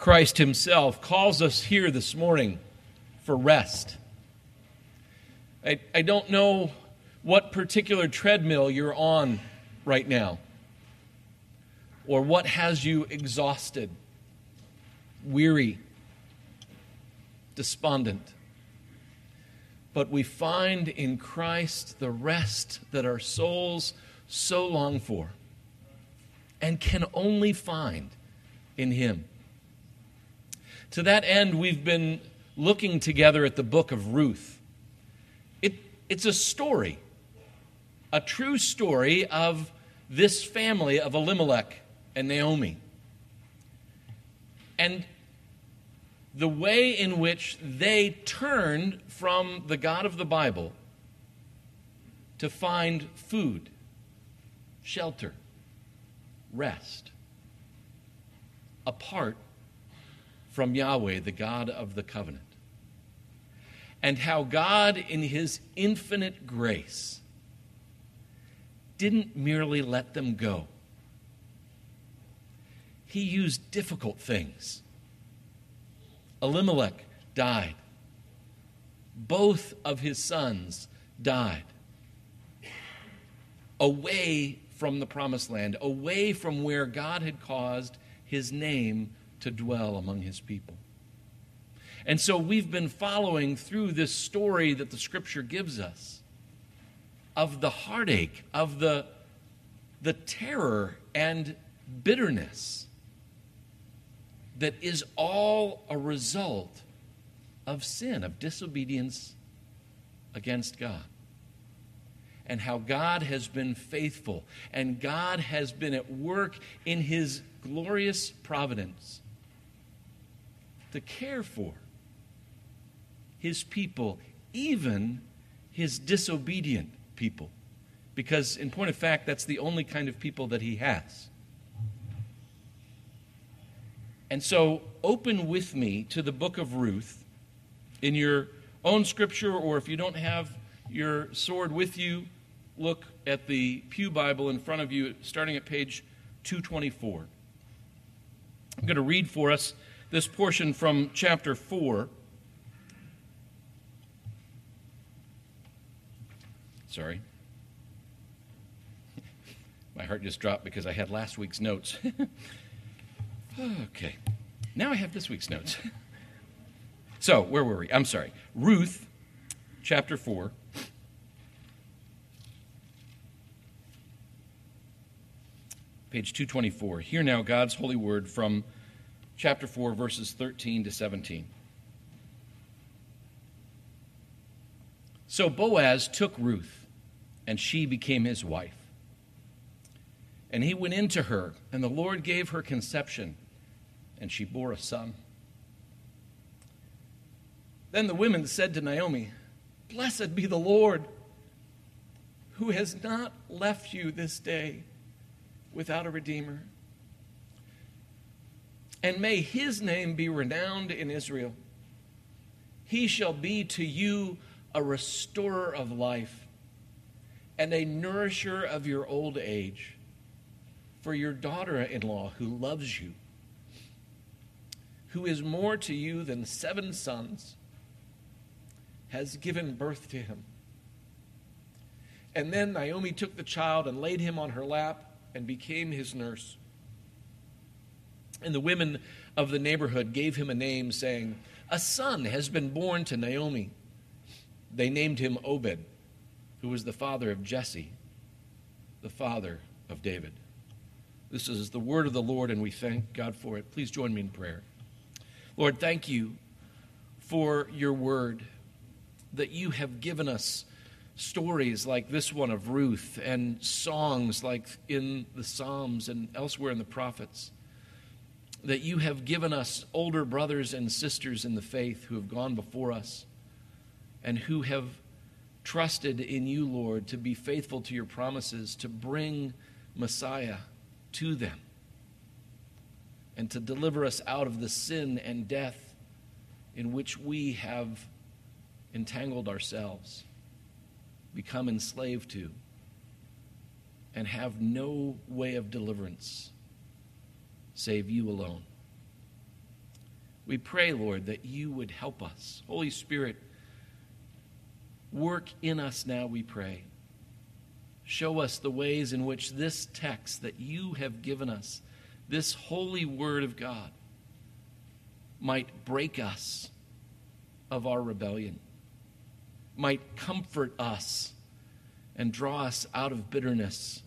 Christ Himself, calls us here this morning for rest. I, I don't know what particular treadmill you're on right now, or what has you exhausted, weary, despondent. But we find in Christ the rest that our souls so long for and can only find in Him. To that end, we've been looking together at the book of Ruth. It, it's a story, a true story of this family of Elimelech and Naomi. And the way in which they turned from the God of the Bible to find food, shelter, rest, apart from Yahweh, the God of the covenant. And how God, in his infinite grace, didn't merely let them go. He used difficult things. Elimelech died. Both of his sons died. Away from the promised land, away from where God had caused his name to dwell among his people. And so we've been following through this story that the scripture gives us of the heartache, of the, the terror and bitterness that is all a result of sin, of disobedience against God. And how God has been faithful, and God has been at work in His glorious providence to care for His people, even His disobedient people. Because, in point of fact, that's the only kind of people that He has. And so, open with me to the book of Ruth in your own scripture, or if you don't have your sword with you, look at the Pew Bible in front of you, starting at page 224. I'm going to read for us this portion from chapter 4. Sorry. My heart just dropped because I had last week's notes. Okay. Now I have this week's notes. so, where were we? I'm sorry. Ruth, chapter 4. Page 224. Hear now God's holy word from chapter 4, verses 13 to 17. So Boaz took Ruth, and she became his wife. And he went into her, and the Lord gave her conception and she bore a son. Then the women said to Naomi, Blessed be the Lord, who has not left you this day without a redeemer. And may his name be renowned in Israel. He shall be to you a restorer of life and a nourisher of your old age for your daughter in law who loves you who is more to you than seven sons, has given birth to him. And then Naomi took the child and laid him on her lap and became his nurse. And the women of the neighborhood gave him a name, saying, A son has been born to Naomi. They named him Obed, who was the father of Jesse, the father of David. This is the word of the Lord, and we thank God for it. Please join me in prayer. Lord, thank you for your word that you have given us stories like this one of Ruth and songs like in the Psalms and elsewhere in the prophets. That you have given us older brothers and sisters in the faith who have gone before us and who have trusted in you, Lord, to be faithful to your promises, to bring Messiah to them and to deliver us out of the sin and death in which we have entangled ourselves, become enslaved to, and have no way of deliverance save you alone. We pray, Lord, that you would help us. Holy Spirit, work in us now, we pray. Show us the ways in which this text that you have given us, this holy word of God, might break us of our rebellion, might comfort us and draw us out of bitterness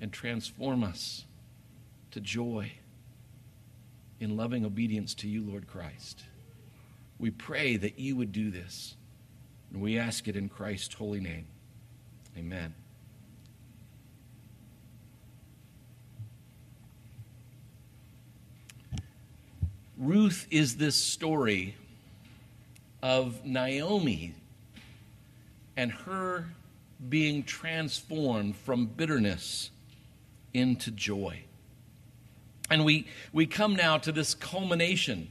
and transform us to joy in loving obedience to you, Lord Christ. We pray that you would do this, and we ask it in Christ's holy name. Amen. Ruth is this story of Naomi and her being transformed from bitterness into joy. And we, we come now to this culmination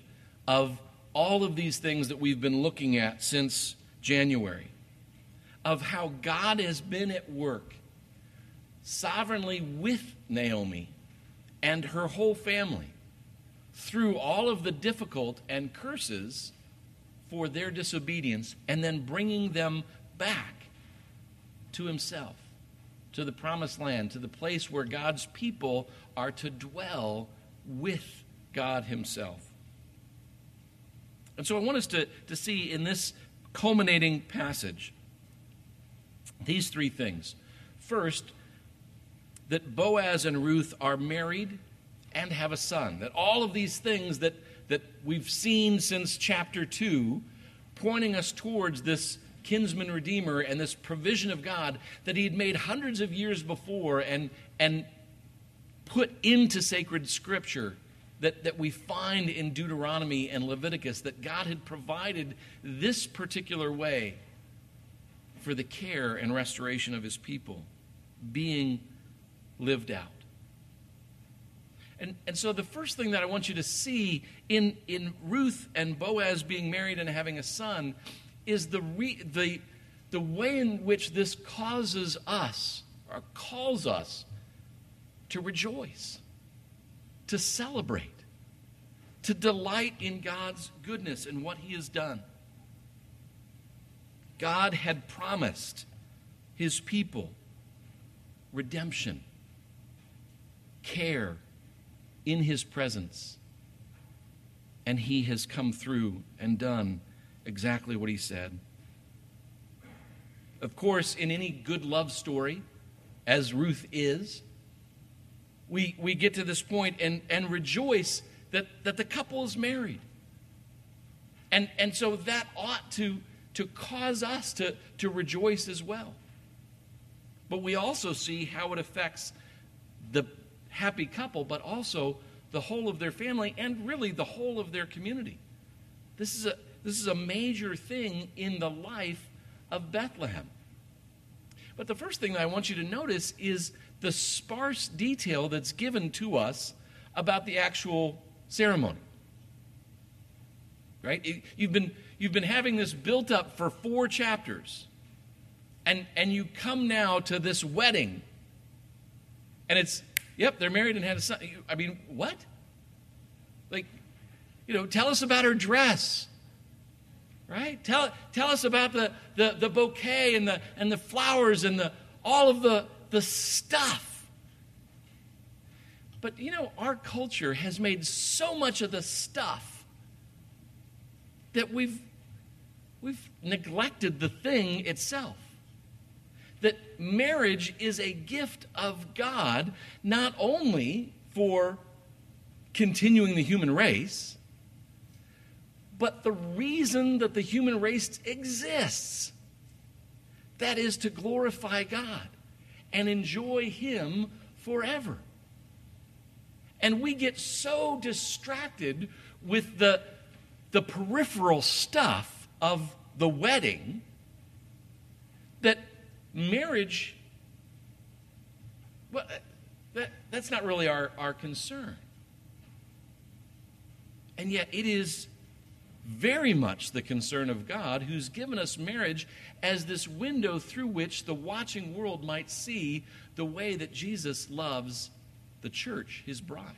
of all of these things that we've been looking at since January of how God has been at work sovereignly with Naomi and her whole family through all of the difficult and curses for their disobedience and then bringing them back to himself, to the promised land, to the place where God's people are to dwell with God himself. And so I want us to, to see in this culminating passage these three things. First, that Boaz and Ruth are married and have a son. That all of these things that, that we've seen since chapter 2, pointing us towards this kinsman redeemer and this provision of God that he had made hundreds of years before and, and put into sacred scripture that, that we find in Deuteronomy and Leviticus that God had provided this particular way for the care and restoration of his people being lived out. And, and so the first thing that I want you to see in, in Ruth and Boaz being married and having a son is the, re, the, the way in which this causes us or calls us to rejoice, to celebrate, to delight in God's goodness and what He has done. God had promised His people redemption, care in His presence, and He has come through and done exactly what He said. Of course, in any good love story, as Ruth is, we, we get to this point and, and rejoice that, that the couple is married. And, and so that ought to, to cause us to, to rejoice as well. But we also see how it affects the happy couple, but also the whole of their family and really the whole of their community. This is a, this is a major thing in the life of Bethlehem. But the first thing that I want you to notice is the sparse detail that's given to us about the actual ceremony. Right? You've been, you've been having this built up for four chapters. And, and you come now to this wedding. And it's, yep, they're married and had a son. I mean, what? Like, you know, tell us about her dress. Right? Tell, tell us about the, the, the bouquet and the, and the flowers and the, all of the, the stuff. But you know, our culture has made so much of the stuff that we've, we've neglected the thing itself. That marriage is a gift of God, not only for continuing the human race, but the reason that the human race exists. That is to glorify God and enjoy Him forever. And we get so distracted with the, the peripheral stuff of the wedding that marriage, well, that, that's not really our, our concern. And yet, it is very much the concern of God who's given us marriage as this window through which the watching world might see the way that Jesus loves the church, his bride.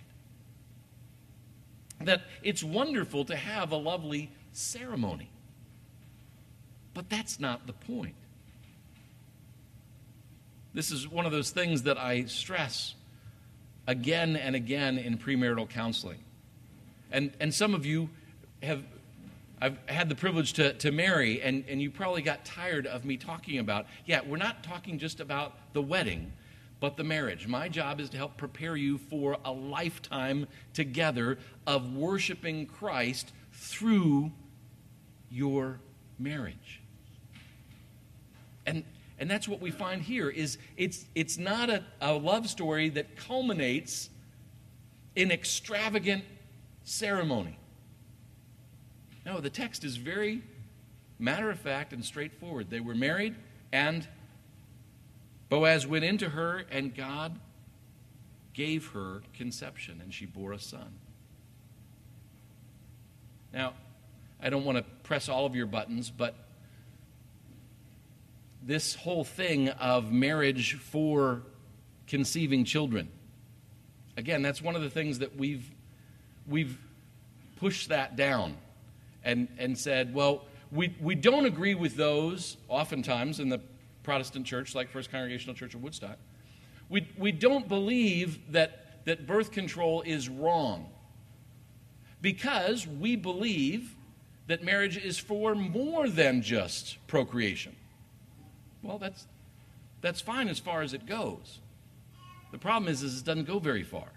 that it's wonderful to have a lovely ceremony. But that's not the point. This is one of those things that I stress again and again in premarital counseling. And, and some of you have I've had the privilege to, to marry, and, and you probably got tired of me talking about, yeah, we're not talking just about the wedding, but the marriage. My job is to help prepare you for a lifetime together of worshiping Christ through your marriage. And, and that's what we find here is it's, it's not a, a love story that culminates in extravagant ceremony. No, the text is very matter of fact and straightforward. They were married, and Boaz went into her, and God gave her conception, and she bore a son. Now, I don't want to press all of your buttons, but this whole thing of marriage for conceiving children, again, that's one of the things that we've, we've pushed that down and, and said, well, we, we don't agree with those, oftentimes in the Protestant church, like First Congregational Church of Woodstock. We, we don't believe that, that birth control is wrong because we believe that marriage is for more than just procreation. Well, that's, that's fine as far as it goes. The problem is, is it doesn't go very far.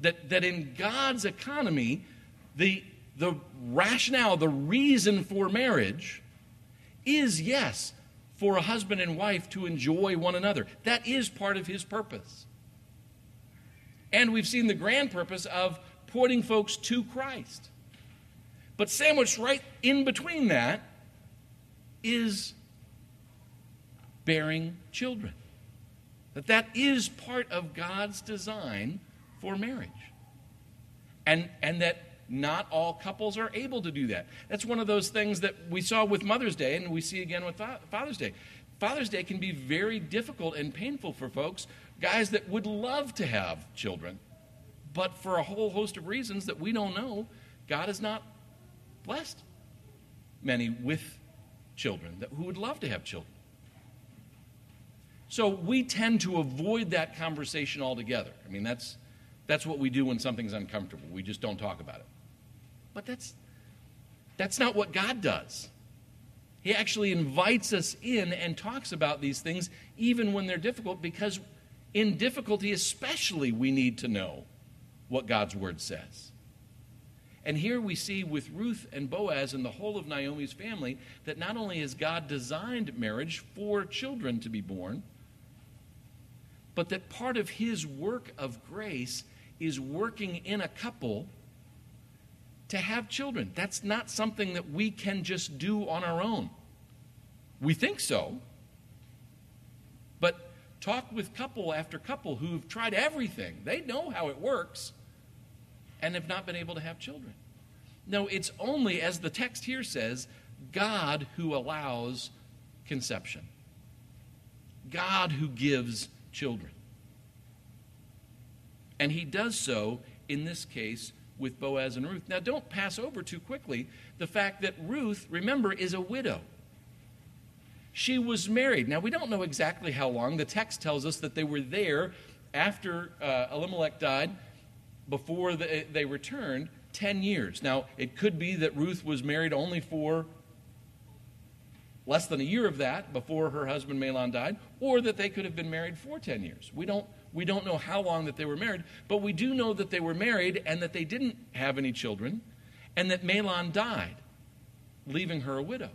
That, that in God's economy, the, the rationale, the reason for marriage is yes, for a husband and wife to enjoy one another. That is part of his purpose. And we've seen the grand purpose of pointing folks to Christ. But sandwiched right in between that is bearing children. That that is part of God's design for marriage. And, and that not all couples are able to do that. That's one of those things that we saw with Mother's Day and we see again with Father's Day. Father's Day can be very difficult and painful for folks, guys that would love to have children, but for a whole host of reasons that we don't know, God has not blessed many with children that, who would love to have children. So we tend to avoid that conversation altogether. I mean, that's, that's what we do when something's uncomfortable. We just don't talk about it. But that's, that's not what God does. He actually invites us in and talks about these things even when they're difficult because in difficulty, especially, we need to know what God's word says. And here we see with Ruth and Boaz and the whole of Naomi's family that not only has God designed marriage for children to be born, but that part of his work of grace is working in a couple to have children. That's not something that we can just do on our own. We think so. But talk with couple after couple who've tried everything. They know how it works and have not been able to have children. No, it's only, as the text here says, God who allows conception, God who gives children. And he does so, in this case, with Boaz and Ruth. Now, don't pass over too quickly the fact that Ruth, remember, is a widow. She was married. Now, we don't know exactly how long. The text tells us that they were there after uh, Elimelech died, before the, they returned, 10 years. Now, it could be that Ruth was married only for less than a year of that before her husband Mahlon died, or that they could have been married for 10 years. We don't we don't know how long that they were married, but we do know that they were married and that they didn't have any children, and that Mahlon died, leaving her a widow.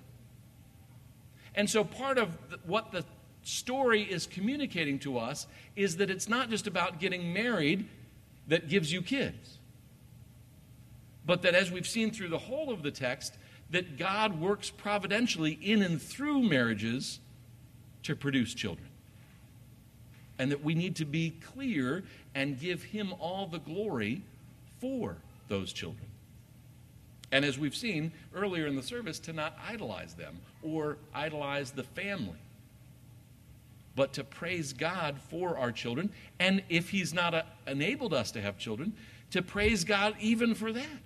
And so part of what the story is communicating to us is that it's not just about getting married that gives you kids, but that as we've seen through the whole of the text, that God works providentially in and through marriages to produce children and that we need to be clear and give Him all the glory for those children. And as we've seen earlier in the service, to not idolize them or idolize the family, but to praise God for our children. And if He's not a, uh, enabled us to have children, to praise God even for that.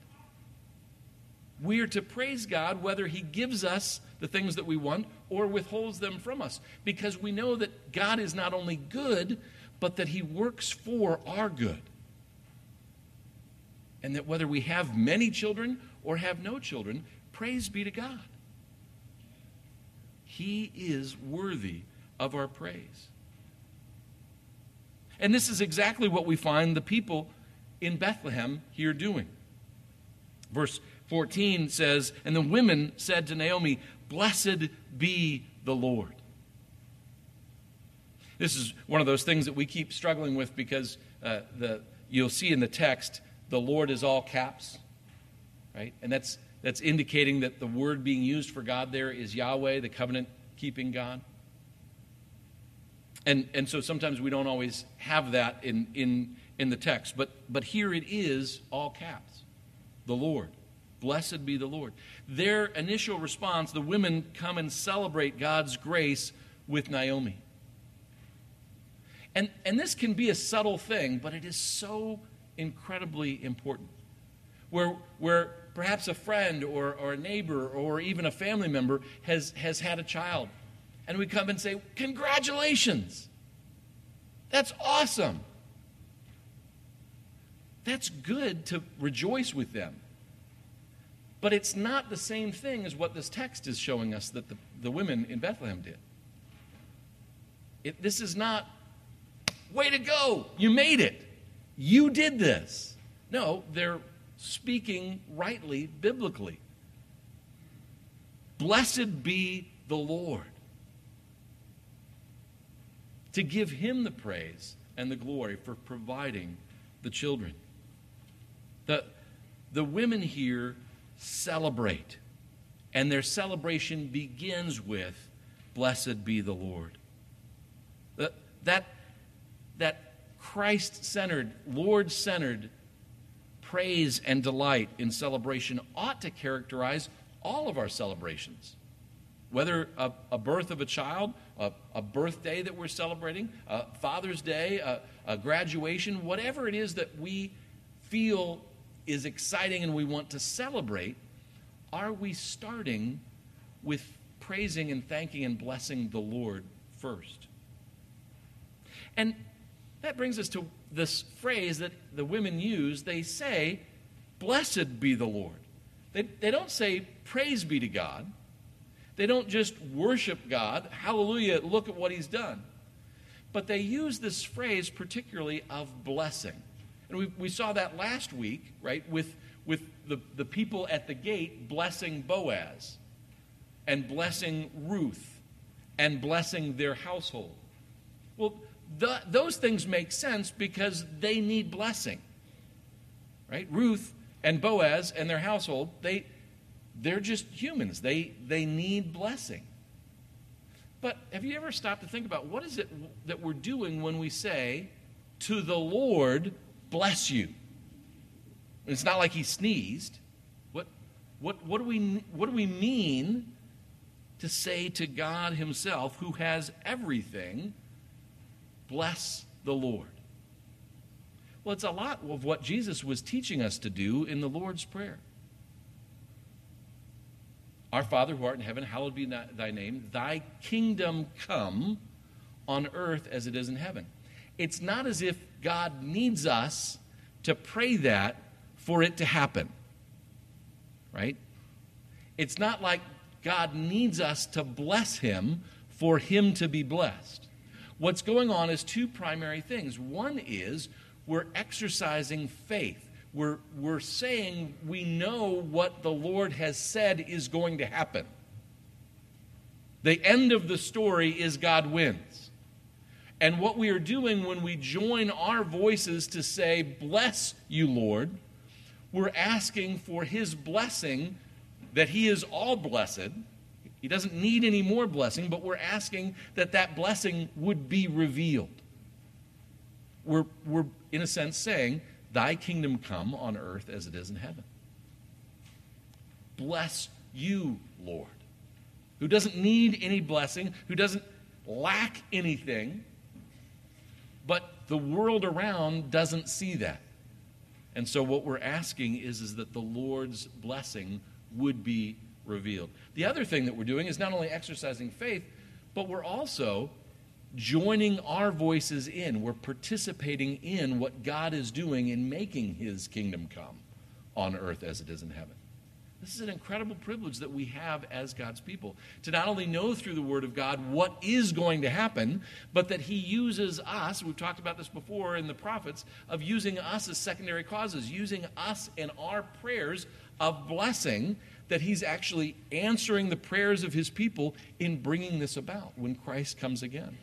We are to praise God whether He gives us the things that we want or withholds them from us, because we know that God is not only good, but that He works for our good. And that whether we have many children or have no children, praise be to God. He is worthy of our praise. And this is exactly what we find the people in Bethlehem here doing. Verse 14 says, And the women said to Naomi, Blessed be the Lord. This is one of those things that we keep struggling with because uh, the, you'll see in the text, the Lord is all caps, right? And that's, that's indicating that the word being used for God there is Yahweh, the covenant keeping God. And, and so sometimes we don't always have that in, in, in the text, but, but here it is all caps the Lord. Blessed be the Lord. Their initial response, the women come and celebrate God's grace with Naomi. And, and this can be a subtle thing, but it is so incredibly important. Where, where perhaps a friend or, or a neighbor or even a family member has, has had a child, and we come and say, Congratulations! That's awesome! That's good to rejoice with them. But it's not the same thing as what this text is showing us that the, the women in Bethlehem did. It, this is not, way to go, you made it, you did this. No, they're speaking rightly, biblically. Blessed be the Lord. To give him the praise and the glory for providing the children. The, the women here celebrate. And their celebration begins with, Blessed be the Lord. That, that, that Christ centered, Lord centered praise and delight in celebration ought to characterize all of our celebrations. Whether a, a birth of a child, a, a, birthday that we're celebrating, a Father's Day, a, a graduation, whatever it is that we feel is exciting and we want to celebrate, are we starting with praising and thanking and blessing the Lord first? And that brings us to this phrase that the women use. They say, Blessed be the Lord. They, they don't say, Praise be to God. They don't just worship God, hallelujah, look at what he's done. But they use this phrase particularly of blessing. And we, we saw that last week, right, with, with the, the people at the gate blessing Boaz and blessing Ruth and blessing their household. Well, the, those things make sense because they need blessing, right? Ruth and Boaz and their household, they, they're just humans. They, they need blessing. But have you ever stopped to think about what is it that we're doing when we say, to the Lord bless you. It's not like he sneezed. What, what, what, do we, what do we mean to say to God Himself, who has everything, bless the Lord? Well, it's a lot of what Jesus was teaching us to do in the Lord's Prayer. Our Father who art in heaven, hallowed be thy name. Thy kingdom come on earth as it is in heaven. It's not as if God needs us to pray that for it to happen. Right? It's not like God needs us to bless him for him to be blessed. What's going on is two primary things. One is we're exercising faith. We're, we're saying we know what the Lord has said is going to happen. The end of the story is God wins. And what we are doing when we join our voices to say, Bless you, Lord, we're asking for His blessing, that He is all blessed. He doesn't need any more blessing, but we're asking that that blessing would be revealed. We're, we're in a sense, saying, Thy kingdom come on earth as it is in heaven. Bless you, Lord, who doesn't need any blessing, who doesn't lack anything, the world around doesn't see that. And so what we're asking is, is that the Lord's blessing would be revealed. The other thing that we're doing is not only exercising faith, but we're also joining our voices in. We're participating in what God is doing in making his kingdom come on earth as it is in heaven. This is an incredible privilege that we have as God's people to not only know through the Word of God what is going to happen, but that He uses us. We've talked about this before in the prophets of using us as secondary causes, using us in our prayers of blessing, that He's actually answering the prayers of His people in bringing this about when Christ comes again,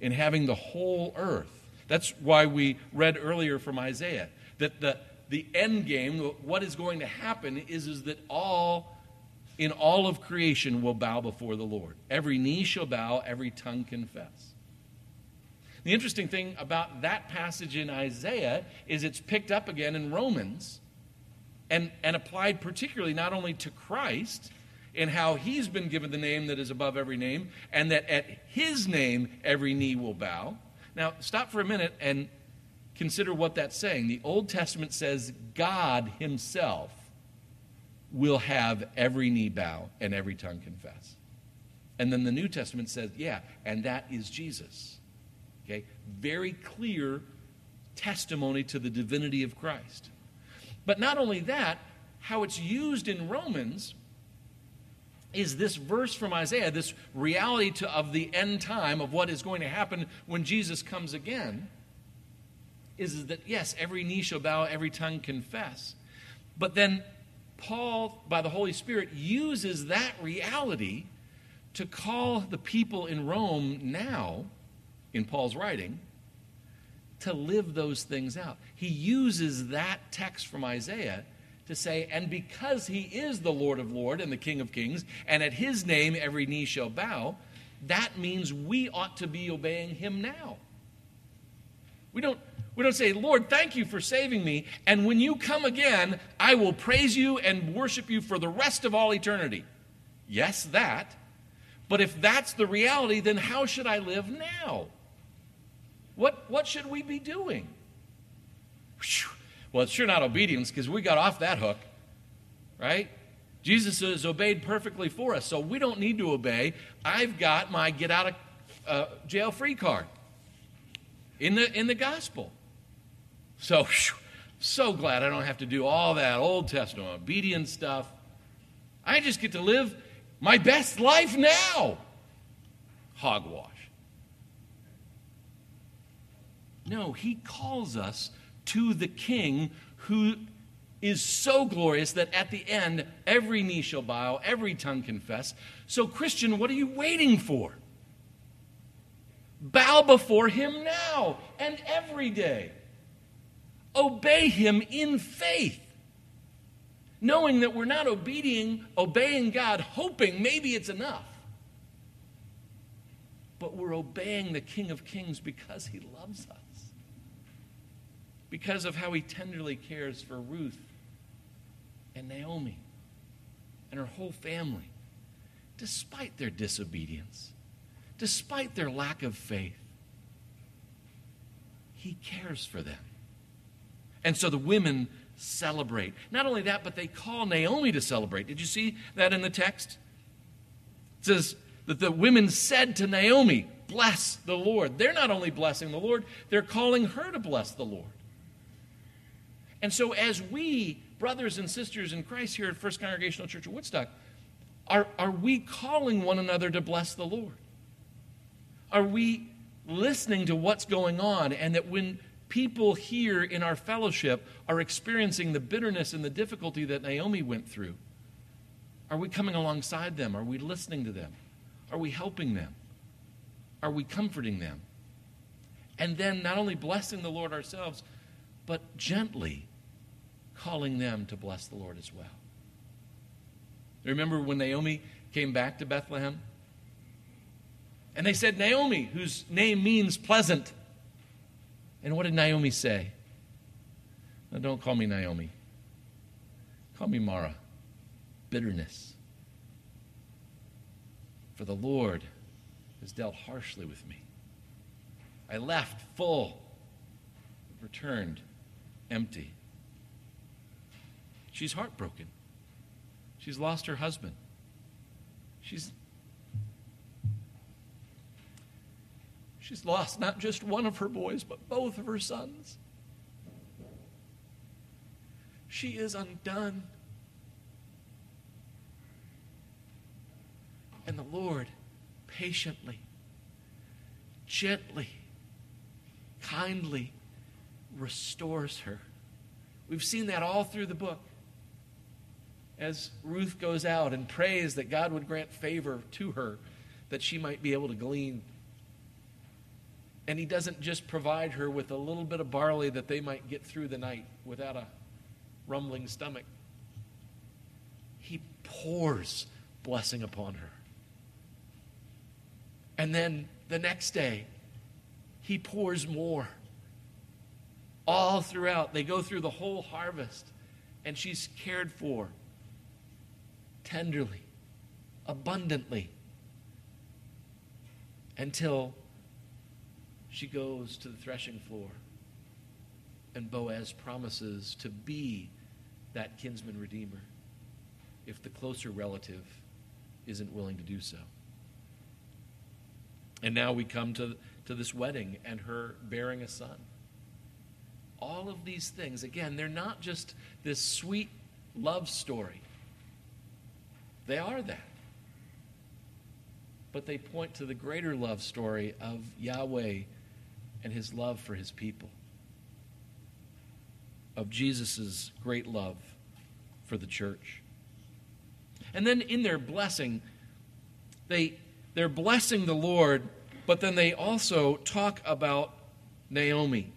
in having the whole earth. That's why we read earlier from Isaiah that the the end game, what is going to happen is, is that all, in all of creation, will bow before the Lord. Every knee shall bow, every tongue confess. The interesting thing about that passage in Isaiah is it's picked up again in Romans and, and applied particularly not only to Christ and how he's been given the name that is above every name, and that at his name every knee will bow. Now, stop for a minute and Consider what that's saying. The Old Testament says God Himself will have every knee bow and every tongue confess. And then the New Testament says, yeah, and that is Jesus. Okay? Very clear testimony to the divinity of Christ. But not only that, how it's used in Romans is this verse from Isaiah, this reality to, of the end time of what is going to happen when Jesus comes again is that, yes, every knee shall bow, every tongue confess. But then Paul, by the Holy Spirit, uses that reality to call the people in Rome now, in Paul's writing, to live those things out. He uses that text from Isaiah to say, and because he is the Lord of Lords and the King of Kings, and at his name every knee shall bow, that means we ought to be obeying him now. We don't we don't say, Lord, thank you for saving me. And when you come again, I will praise you and worship you for the rest of all eternity. Yes, that. But if that's the reality, then how should I live now? What, what should we be doing? Well, it's sure not obedience because we got off that hook, right? Jesus has obeyed perfectly for us, so we don't need to obey. I've got my get out of uh, jail free card in the, in the gospel. So, so glad I don't have to do all that Old Testament obedience stuff. I just get to live my best life now. Hogwash. No, he calls us to the king who is so glorious that at the end every knee shall bow, every tongue confess. So, Christian, what are you waiting for? Bow before him now and every day. Obey him in faith. Knowing that we're not obeying, obeying God, hoping maybe it's enough. But we're obeying the King of Kings because he loves us. Because of how he tenderly cares for Ruth and Naomi and her whole family, despite their disobedience, despite their lack of faith. He cares for them. And so the women celebrate. Not only that, but they call Naomi to celebrate. Did you see that in the text? It says that the women said to Naomi, Bless the Lord. They're not only blessing the Lord, they're calling her to bless the Lord. And so, as we, brothers and sisters in Christ here at First Congregational Church of Woodstock, are, are we calling one another to bless the Lord? Are we listening to what's going on and that when people here in our fellowship are experiencing the bitterness and the difficulty that Naomi went through, are we coming alongside them? Are we listening to them? Are we helping them? Are we comforting them? And then not only blessing the Lord ourselves, but gently calling them to bless the Lord as well. Remember when Naomi came back to Bethlehem? And they said, Naomi, whose name means pleasant. And what did Naomi say? Now, don't call me Naomi. Call me Mara. Bitterness. For the Lord has dealt harshly with me. I left full, returned empty. She's heartbroken. She's lost her husband. She's She's lost not just one of her boys, but both of her sons. She is undone. And the Lord patiently, gently, kindly restores her. We've seen that all through the book. As Ruth goes out and prays that God would grant favor to her, that she might be able to glean. And he doesn't just provide her with a little bit of barley that they might get through the night without a rumbling stomach. He pours blessing upon her. And then the next day, he pours more. All throughout, they go through the whole harvest, and she's cared for tenderly, abundantly, until she goes to the threshing floor. And Boaz promises to be that kinsman redeemer if the closer relative isn't willing to do so. And now we come to, to this wedding and her bearing a son. All of these things, again, they're not just this sweet love story. They are that. But they point to the greater love story of Yahweh and his love for his people, of Jesus' great love for the church. And then in their blessing, they they're blessing the Lord, but then they also talk about Naomi.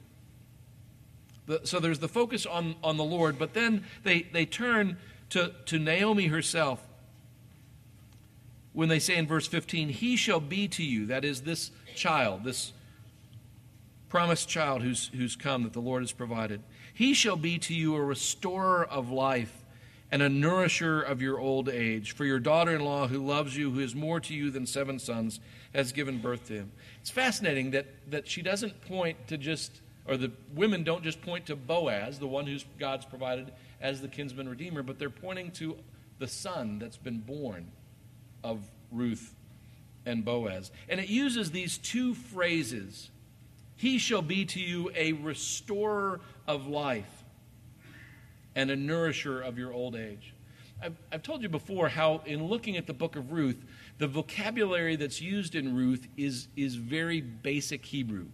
The, so there's the focus on, on the Lord, but then they, they turn to, to Naomi herself when they say in verse 15, He shall be to you, that is, this child, this promised child who's, who's come that the Lord has provided. He shall be to you a restorer of life and a nourisher of your old age. For your daughter in law, who loves you, who is more to you than seven sons, has given birth to him. It's fascinating that, that she doesn't point to just, or the women don't just point to Boaz, the one who's God's provided as the kinsman redeemer, but they're pointing to the son that's been born of Ruth and Boaz. And it uses these two phrases He shall be to you a restorer of life and a nourisher of your old age. I've, I've told you before how, in looking at the book of Ruth, the vocabulary that's used in Ruth is, is very basic Hebrew.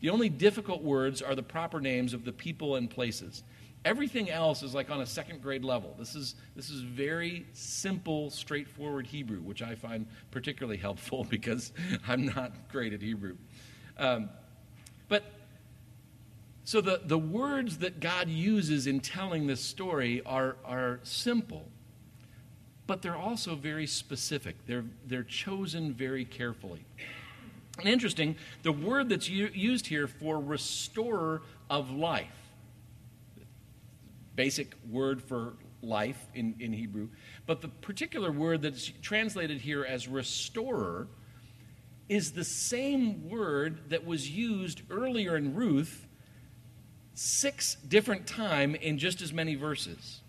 The only difficult words are the proper names of the people and places. Everything else is like on a second grade level. This is, this is very simple, straightforward Hebrew, which I find particularly helpful because I'm not great at Hebrew. Um, but so the, the words that God uses in telling this story are, are simple, but they're also very specific. They're, they're chosen very carefully. And interesting, the word that's u- used here for restorer of life, basic word for life in, in Hebrew, but the particular word that's translated here as restorer is the same word that was used earlier in Ruth six different time in just as many verses.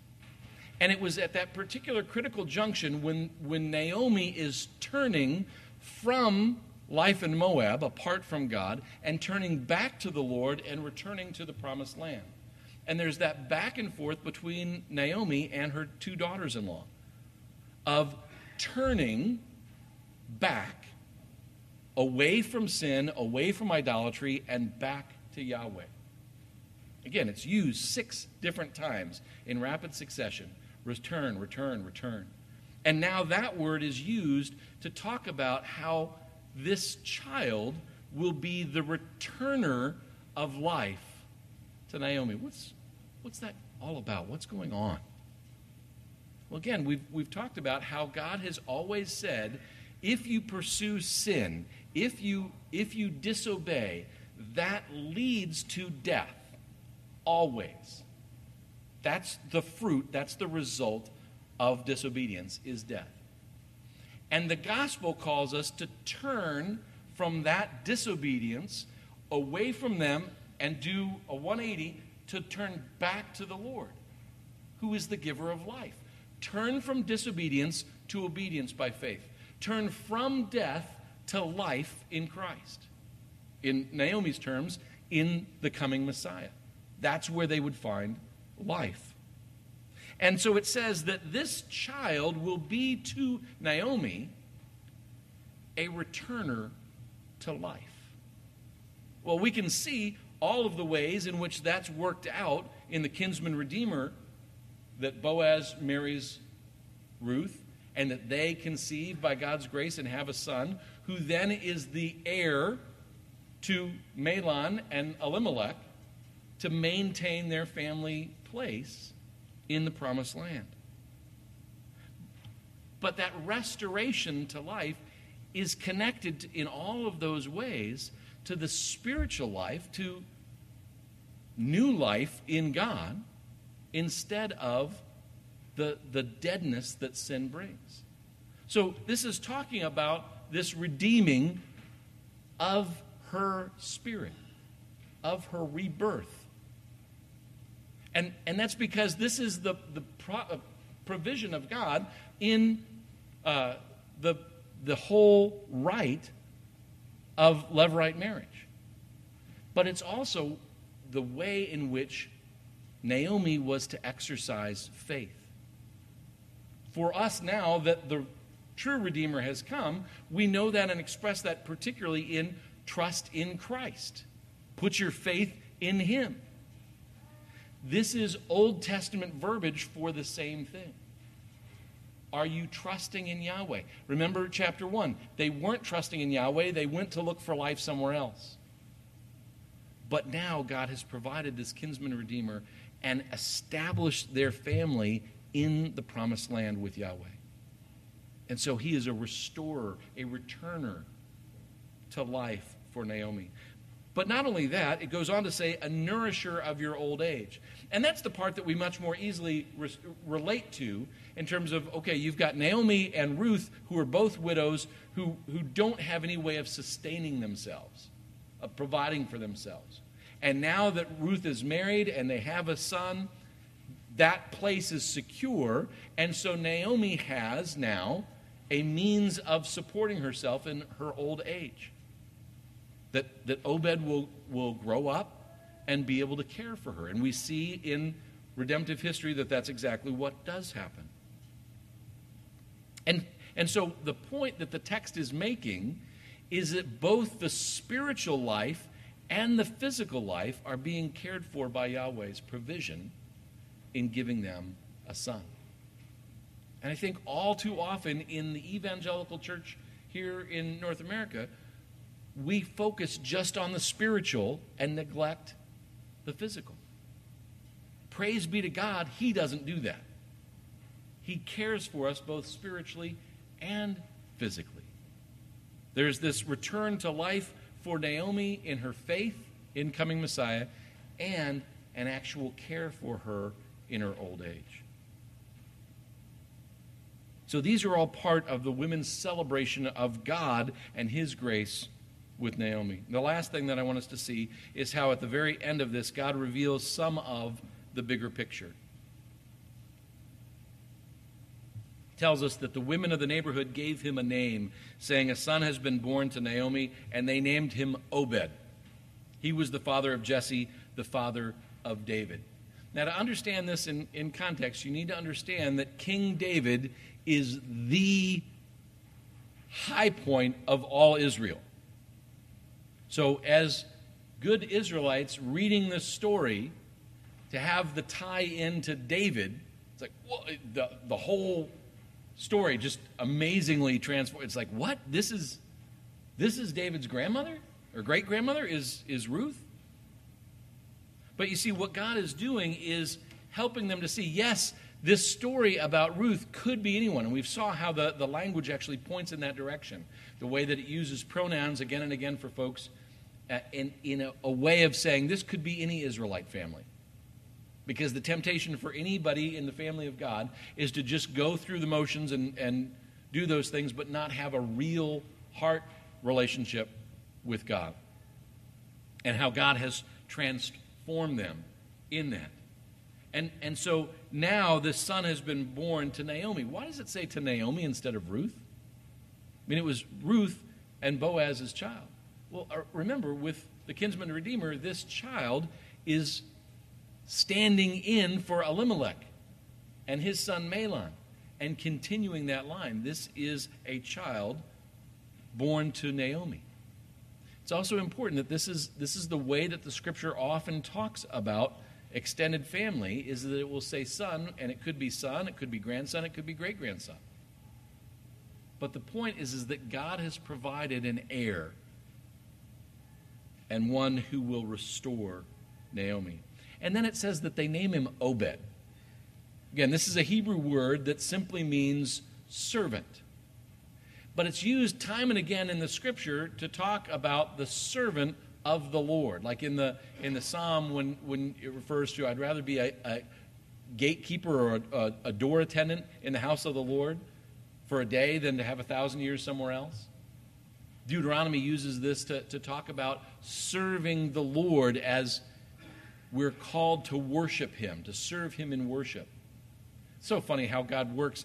And it was at that particular critical junction when, when Naomi is turning from life in Moab, apart from God, and turning back to the Lord and returning to the promised land. And there's that back and forth between Naomi and her two daughters in law of turning back away from sin, away from idolatry, and back to Yahweh. Again, it's used six different times in rapid succession return, return, return. And now that word is used to talk about how this child will be the returner of life to Naomi. What's, what's that all about? What's going on? Well, again, we've, we've talked about how God has always said if you pursue sin, if you, if you disobey, that leads to death. Always. That's the fruit, that's the result of disobedience, is death. And the gospel calls us to turn from that disobedience away from them and do a 180 to turn back to the Lord, who is the giver of life. Turn from disobedience to obedience by faith. Turn from death to life in Christ. In Naomi's terms, in the coming Messiah. That's where they would find life. And so it says that this child will be to Naomi a returner to life. Well, we can see all of the ways in which that's worked out in the kinsman redeemer that Boaz marries Ruth and that they conceive by God's grace and have a son who then is the heir to Mahlon and Elimelech to maintain their family place in the promised land. But that restoration to life is connected in all of those ways to the spiritual life, to new life in God, instead of the, the deadness that sin brings. So, this is talking about this redeeming of her spirit, of her rebirth. And, and that's because this is the, the pro, uh, provision of God in uh, the, the whole right of levirate marriage. But it's also the way in which Naomi was to exercise faith. For us now that the true Redeemer has come, we know that and express that particularly in trust in Christ. Put your faith in Him. This is Old Testament verbiage for the same thing. Are you trusting in Yahweh? Remember chapter 1. They weren't trusting in Yahweh, they went to look for life somewhere else. But now God has provided this kinsman redeemer and established their family in the promised land with Yahweh. And so he is a restorer, a returner to life for Naomi. But not only that, it goes on to say, a nourisher of your old age. And that's the part that we much more easily re- relate to in terms of, okay, you've got Naomi and Ruth, who are both widows, who, who don't have any way of sustaining themselves, of providing for themselves. And now that Ruth is married and they have a son, that place is secure. And so Naomi has now a means of supporting herself in her old age that, that Obed will, will grow up and be able to care for her. And we see in redemptive history that that's exactly what does happen. And, and so the point that the text is making is that both the spiritual life and the physical life are being cared for by Yahweh's provision in giving them a son. And I think all too often in the evangelical church here in North America, we focus just on the spiritual and neglect the physical. Praise be to God, He doesn't do that. He cares for us both spiritually and physically. There's this return to life for Naomi in her faith in coming Messiah and an actual care for her in her old age. So these are all part of the women's celebration of God and His grace with Naomi. The last thing that I want us to see is how at the very end of this, God reveals some of the bigger picture. tells us that the women of the neighborhood gave him a name, saying, A son has been born to Naomi, and they named him Obed. He was the father of Jesse, the father of David. Now, to understand this in, in context, you need to understand that King David is the high point of all Israel. So, as good Israelites reading this story, to have the tie in to David, it's like well, the, the whole story just amazingly transformed. It's like, what? This is this is David's grandmother or great grandmother is is Ruth. But you see, what God is doing is helping them to see, yes, this story about Ruth could be anyone. And we've saw how the, the language actually points in that direction. The way that it uses pronouns again and again for folks uh, in, in a, a way of saying this could be any Israelite family. Because the temptation for anybody in the family of God is to just go through the motions and, and do those things, but not have a real heart relationship with God. And how God has transformed them in that. And, and so now this son has been born to Naomi. Why does it say to Naomi instead of Ruth? I mean, it was Ruth and Boaz's child. Well, uh, remember, with the kinsman redeemer, this child is standing in for Elimelech and his son Mahlon and continuing that line. This is a child born to Naomi. It's also important that this is, this is the way that the scripture often talks about extended family is that it will say son, and it could be son, it could be grandson, it could be great grandson. But the point is, is that God has provided an heir and one who will restore Naomi. And then it says that they name him Obed. Again, this is a Hebrew word that simply means servant. But it's used time and again in the scripture to talk about the servant of the Lord. Like in the, in the psalm, when, when it refers to, I'd rather be a, a gatekeeper or a, a, a door attendant in the house of the Lord for a day than to have a thousand years somewhere else. Deuteronomy uses this to, to talk about serving the Lord as we're called to worship Him, to serve Him in worship. so funny how God works.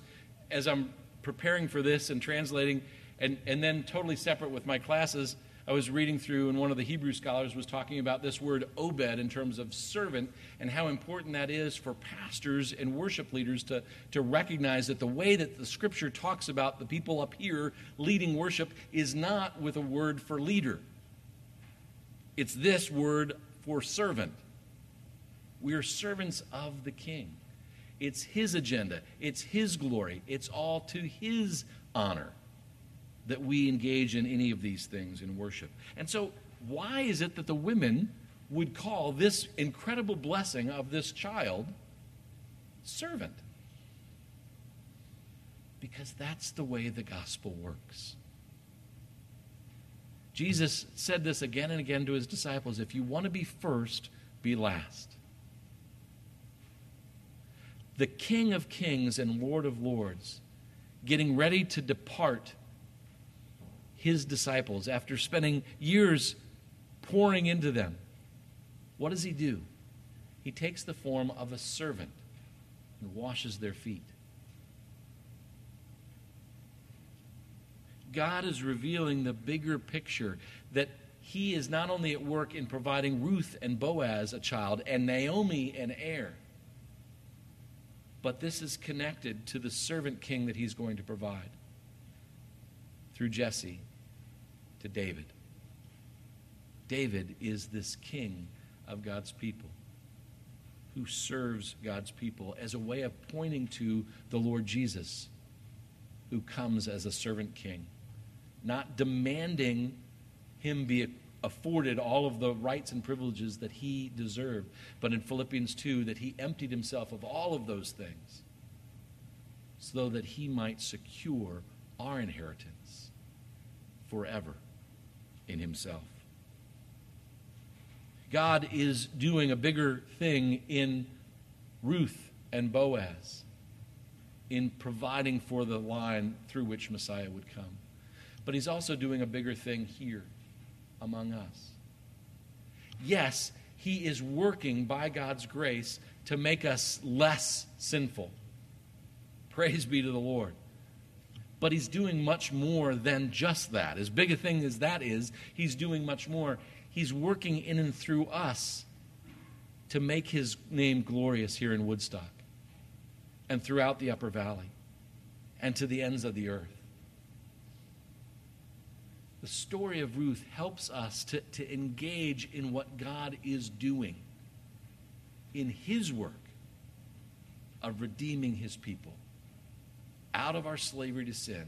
As I'm preparing for this and translating, and, and then totally separate with my classes, I was reading through, and one of the Hebrew scholars was talking about this word Obed in terms of servant and how important that is for pastors and worship leaders to, to recognize that the way that the scripture talks about the people up here leading worship is not with a word for leader, it's this word for servant. We are servants of the king. It's his agenda, it's his glory, it's all to his honor that we engage in any of these things in worship. And so, why is it that the women would call this incredible blessing of this child servant? Because that's the way the gospel works. Jesus said this again and again to his disciples if you want to be first, be last. The King of Kings and Lord of Lords, getting ready to depart his disciples after spending years pouring into them. What does he do? He takes the form of a servant and washes their feet. God is revealing the bigger picture that he is not only at work in providing Ruth and Boaz a child and Naomi an heir, but this is connected to the servant king that he's going to provide through Jesse to David. David is this king of God's people who serves God's people as a way of pointing to the Lord Jesus, who comes as a servant king, not demanding him be afforded all of the rights and privileges that he deserved, but in Philippians 2, that he emptied himself of all of those things so that he might secure our inheritance forever in himself. God is doing a bigger thing in Ruth and Boaz in providing for the line through which Messiah would come. But he's also doing a bigger thing here among us. Yes, he is working by God's grace to make us less sinful. Praise be to the Lord. But he's doing much more than just that. As big a thing as that is, he's doing much more. He's working in and through us to make his name glorious here in Woodstock and throughout the Upper Valley and to the ends of the earth. The story of Ruth helps us to, to engage in what God is doing in his work of redeeming his people out of our slavery to sin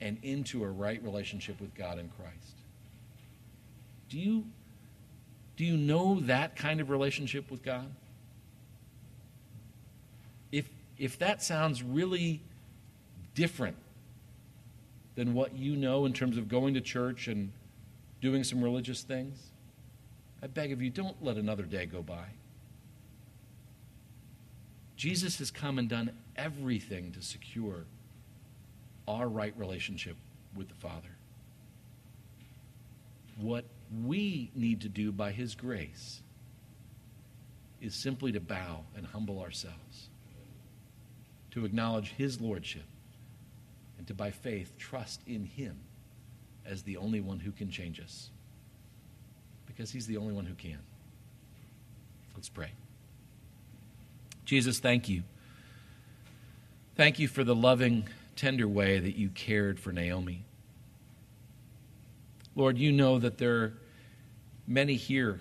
and into a right relationship with God in Christ. Do you, do you know that kind of relationship with God? If, if that sounds really different than what you know in terms of going to church and doing some religious things, I beg of you, don't let another day go by. Jesus has come and done everything to secure our right relationship with the Father. What we need to do by His grace is simply to bow and humble ourselves, to acknowledge His Lordship, and to, by faith, trust in Him as the only one who can change us, because He's the only one who can. Let's pray. Jesus, thank you. Thank you for the loving, tender way that you cared for Naomi. Lord, you know that there are many here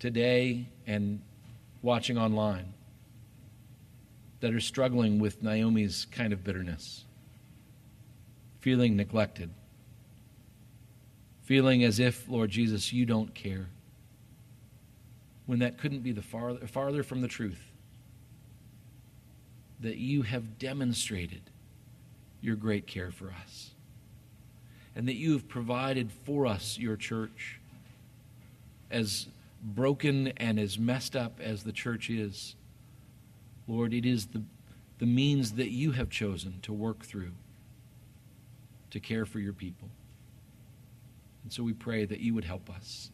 today and watching online that are struggling with Naomi's kind of bitterness, feeling neglected, feeling as if, Lord Jesus, you don't care, when that couldn't be the farther, farther from the truth. That you have demonstrated your great care for us, and that you have provided for us your church as broken and as messed up as the church is, Lord, it is the, the means that you have chosen to work through to care for your people. And so we pray that you would help us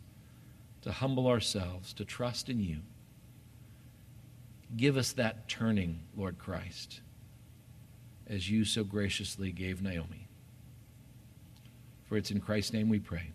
to humble ourselves, to trust in you. Give us that turning, Lord Christ, as you so graciously gave Naomi. For it's in Christ's name we pray.